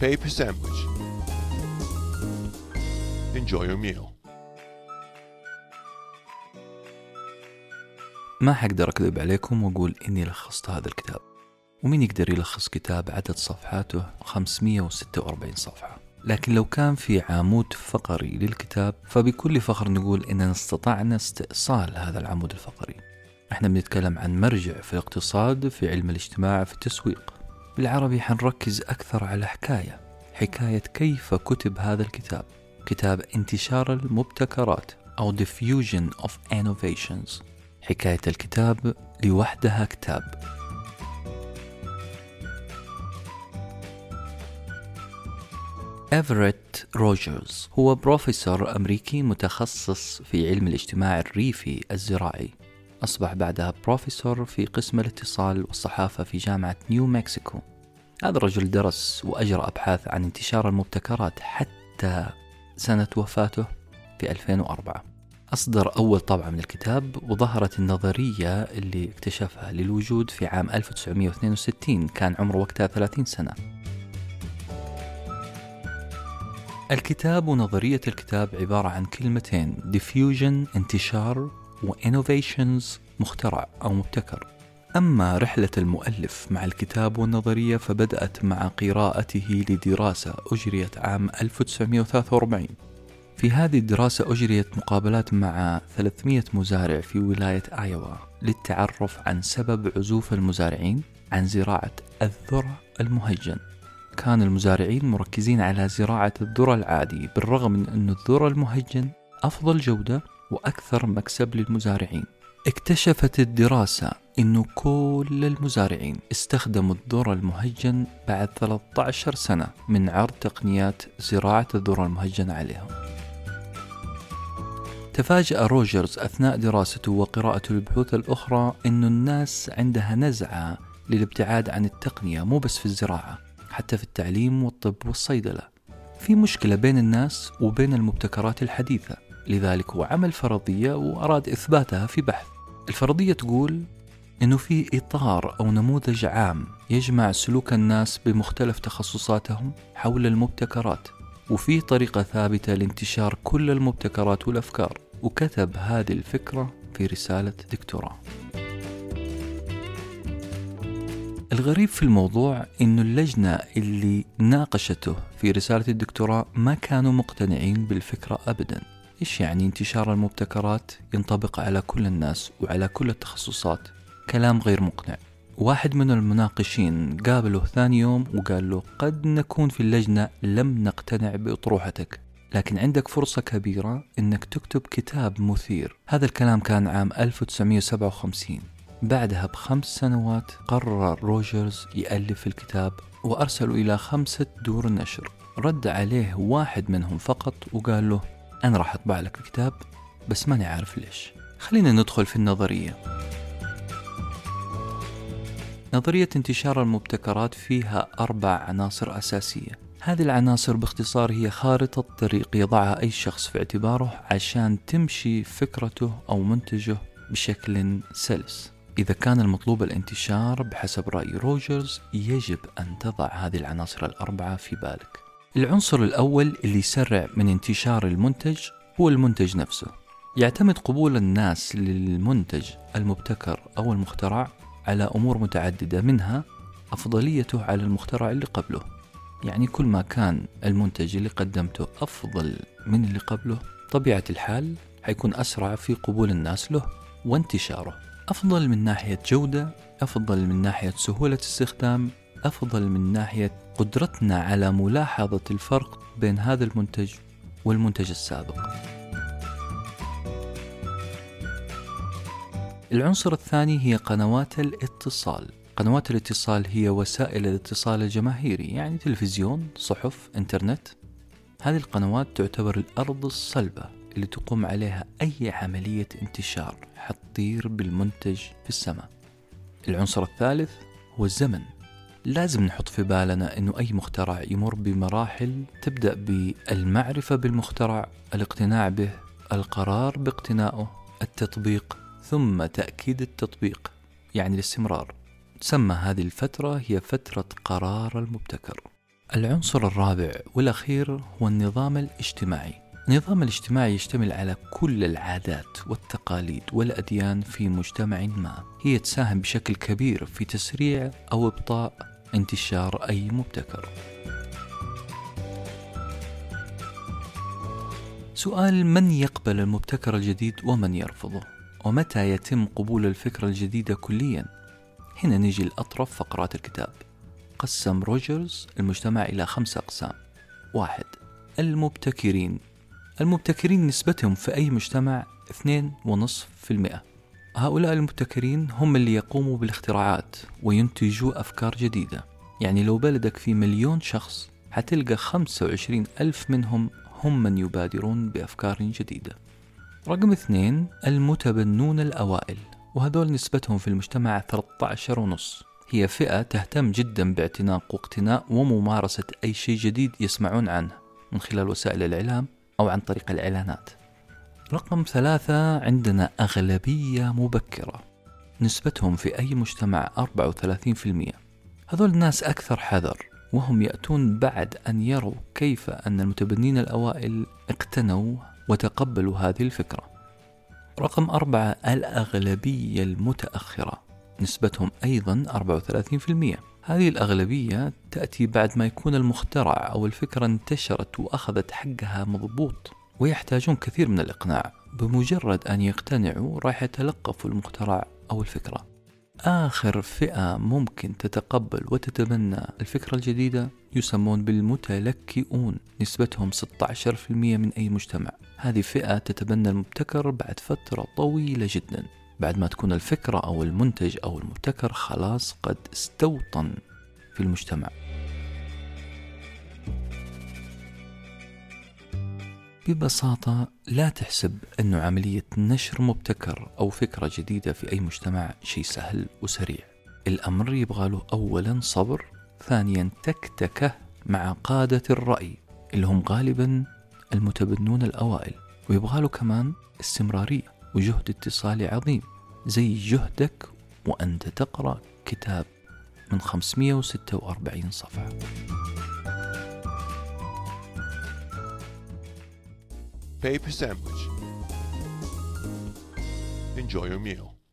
paper sandwich. Enjoy your meal. ما حقدر أكذب عليكم وأقول إني لخصت هذا الكتاب ومين يقدر يلخص كتاب عدد صفحاته 546 صفحة لكن لو كان في عمود فقري للكتاب فبكل فخر نقول إننا استطعنا استئصال هذا العمود الفقري إحنا بنتكلم عن مرجع في الاقتصاد في علم الاجتماع في التسويق بالعربي حنركز أكثر على حكاية حكاية كيف كتب هذا الكتاب. كتاب انتشار المبتكرات أو Diffusion of Innovations. حكاية الكتاب لوحدها كتاب. إيفريت روجرز هو بروفيسور أمريكي متخصص في علم الاجتماع الريفي الزراعي. أصبح بعدها بروفيسور في قسم الاتصال والصحافة في جامعة نيو مكسيكو. هذا الرجل درس وأجرى أبحاث عن انتشار المبتكرات حتى سنة وفاته في 2004 أصدر أول طبعة من الكتاب وظهرت النظرية اللي اكتشفها للوجود في عام 1962 كان عمره وقتها 30 سنة. الكتاب ونظرية الكتاب عبارة عن كلمتين diffusion انتشار و innovations مخترع أو مبتكر. أما رحلة المؤلف مع الكتاب والنظرية فبدأت مع قراءته لدراسة أجريت عام 1943 في هذه الدراسة أجريت مقابلات مع 300 مزارع في ولاية آيوا للتعرف عن سبب عزوف المزارعين عن زراعة الذرة المهجن كان المزارعين مركزين على زراعة الذرة العادي بالرغم من أن الذرة المهجن أفضل جودة وأكثر مكسب للمزارعين. اكتشفت الدراسة أن كل المزارعين استخدموا الذرة المهجن بعد 13 سنة من عرض تقنيات زراعة الذرة المهجن عليهم. تفاجأ روجرز أثناء دراسته وقراءته البحوث الأخرى أن الناس عندها نزعة للابتعاد عن التقنية مو بس في الزراعة حتى في التعليم والطب والصيدلة. في مشكلة بين الناس وبين المبتكرات الحديثة. لذلك هو عمل فرضية وأراد إثباتها في بحث. الفرضية تقول أنه في إطار أو نموذج عام يجمع سلوك الناس بمختلف تخصصاتهم حول المبتكرات وفي طريقة ثابتة لانتشار كل المبتكرات والأفكار. وكتب هذه الفكرة في رسالة دكتوراه. الغريب في الموضوع انه اللجنة اللي ناقشته في رسالة الدكتوراه ما كانوا مقتنعين بالفكرة ابدا. إيش يعني انتشار المبتكرات ينطبق على كل الناس وعلى كل التخصصات؟ كلام غير مقنع. واحد من المناقشين قابله ثاني يوم وقال له قد نكون في اللجنة لم نقتنع بأطروحتك. لكن عندك فرصة كبيرة إنك تكتب كتاب مثير. هذا الكلام كان عام 1957 بعدها بخمس سنوات قرر روجرز يألف الكتاب وأرسلوا إلى خمسة دور نشر. رد عليه واحد منهم فقط وقال له أنا راح أطبع لك الكتاب بس ماني عارف ليش. خلينا ندخل في النظرية. نظرية انتشار المبتكرات فيها أربع عناصر أساسية. هذه العناصر باختصار هي خارطة طريق يضعها أي شخص في اعتباره عشان تمشي فكرته أو منتجه بشكل سلس. إذا كان المطلوب الانتشار بحسب رأي روجرز يجب أن تضع هذه العناصر الأربعة في بالك. العنصر الأول اللي يسرع من انتشار المنتج هو المنتج نفسه. يعتمد قبول الناس للمنتج المبتكر أو المخترع على أمور متعددة منها أفضليته على المخترع اللي قبله. يعني كل ما كان المنتج اللي قدمته أفضل من اللي قبله طبيعة الحال حيكون أسرع في قبول الناس له وانتشاره. أفضل من ناحية جودة أفضل من ناحية سهولة استخدام أفضل من ناحية قدرتنا على ملاحظة الفرق بين هذا المنتج والمنتج السابق. العنصر الثاني هي قنوات الاتصال. قنوات الاتصال هي وسائل الاتصال الجماهيري يعني تلفزيون صحف إنترنت. هذه القنوات تعتبر الأرض الصلبة اللي تقوم عليها أي عملية انتشار حتطير بالمنتج في السماء. العنصر الثالث هو الزمن. لازم نحط في بالنا أنه أي مخترع يمر بمراحل تبدأ بالمعرفة بالمخترع الاقتناع به القرار باقتنائه التطبيق ثم تأكيد التطبيق يعني الاستمرار. تسمى هذه الفترة هي فترة قرار المبتكر. العنصر الرابع والأخير هو النظام الاجتماعي. النظام الاجتماعي يشتمل على كل العادات والتقاليد والأديان في مجتمع ما. هي تساهم بشكل كبير في تسريع أو إبطاء انتشار أي مبتكر. سؤال من يقبل المبتكر الجديد ومن يرفضه؟ ومتى يتم قبول الفكرة الجديدة كليا؟ هنا نجي لأطرف فقرات الكتاب. قسم روجرز المجتمع إلى خمسة أقسام. واحد المبتكرين. المبتكرين نسبتهم في أي مجتمع؟ 2.5% هؤلاء المبتكرين هم اللي يقوموا بالاختراعات وينتجوا أفكار جديدة. يعني لو بلدك في مليون شخص حتلقى 25 ألف منهم هم من يبادرون بأفكار جديدة. رقم اثنين المتبنون الأوائل. وهذول نسبتهم في المجتمع 13 ونص. هي فئة تهتم جدا باعتناق واقتناء وممارسة أي شيء جديد يسمعون عنه من خلال وسائل الإعلام أو عن طريق الإعلانات. رقم ثلاثة عندنا أغلبية مبكرة. نسبتهم في أي مجتمع 34% هذول الناس أكثر حذر وهم يأتون بعد أن يروا كيف أن المتبنين الأوائل اقتنوا وتقبلوا هذه الفكرة. رقم أربعة الأغلبية المتأخرة. نسبتهم أيضا 34% هذه الأغلبية تأتي بعد ما يكون المخترع أو الفكرة انتشرت وأخذت حقها مضبوط. ويحتاجون كثير من الإقناع بمجرد أن يقتنعوا راح يتلقفوا المخترع أو الفكرة. آخر فئة ممكن تتقبل وتتبنى الفكرة الجديدة يسمون بالمتلكئون نسبتهم 16% من أي مجتمع. هذه فئة تتبنى المبتكر بعد فترة طويلة جدا. بعد ما تكون الفكرة أو المنتج أو المبتكر خلاص قد استوطن في المجتمع. ببساطة لا تحسب أنه عملية نشر مبتكر أو فكرة جديدة في أي مجتمع شيء سهل وسريع. الأمر يبغى له أولا صبر ثانيا تكتكة مع قادة الرأي اللي هم غالبا المتبنون الأوائل. ويبغى له كمان استمرارية وجهد اتصالي عظيم زي جهدك وأنت تقرأ كتاب من 546 صفحة. Paper sandwich. Enjoy your meal.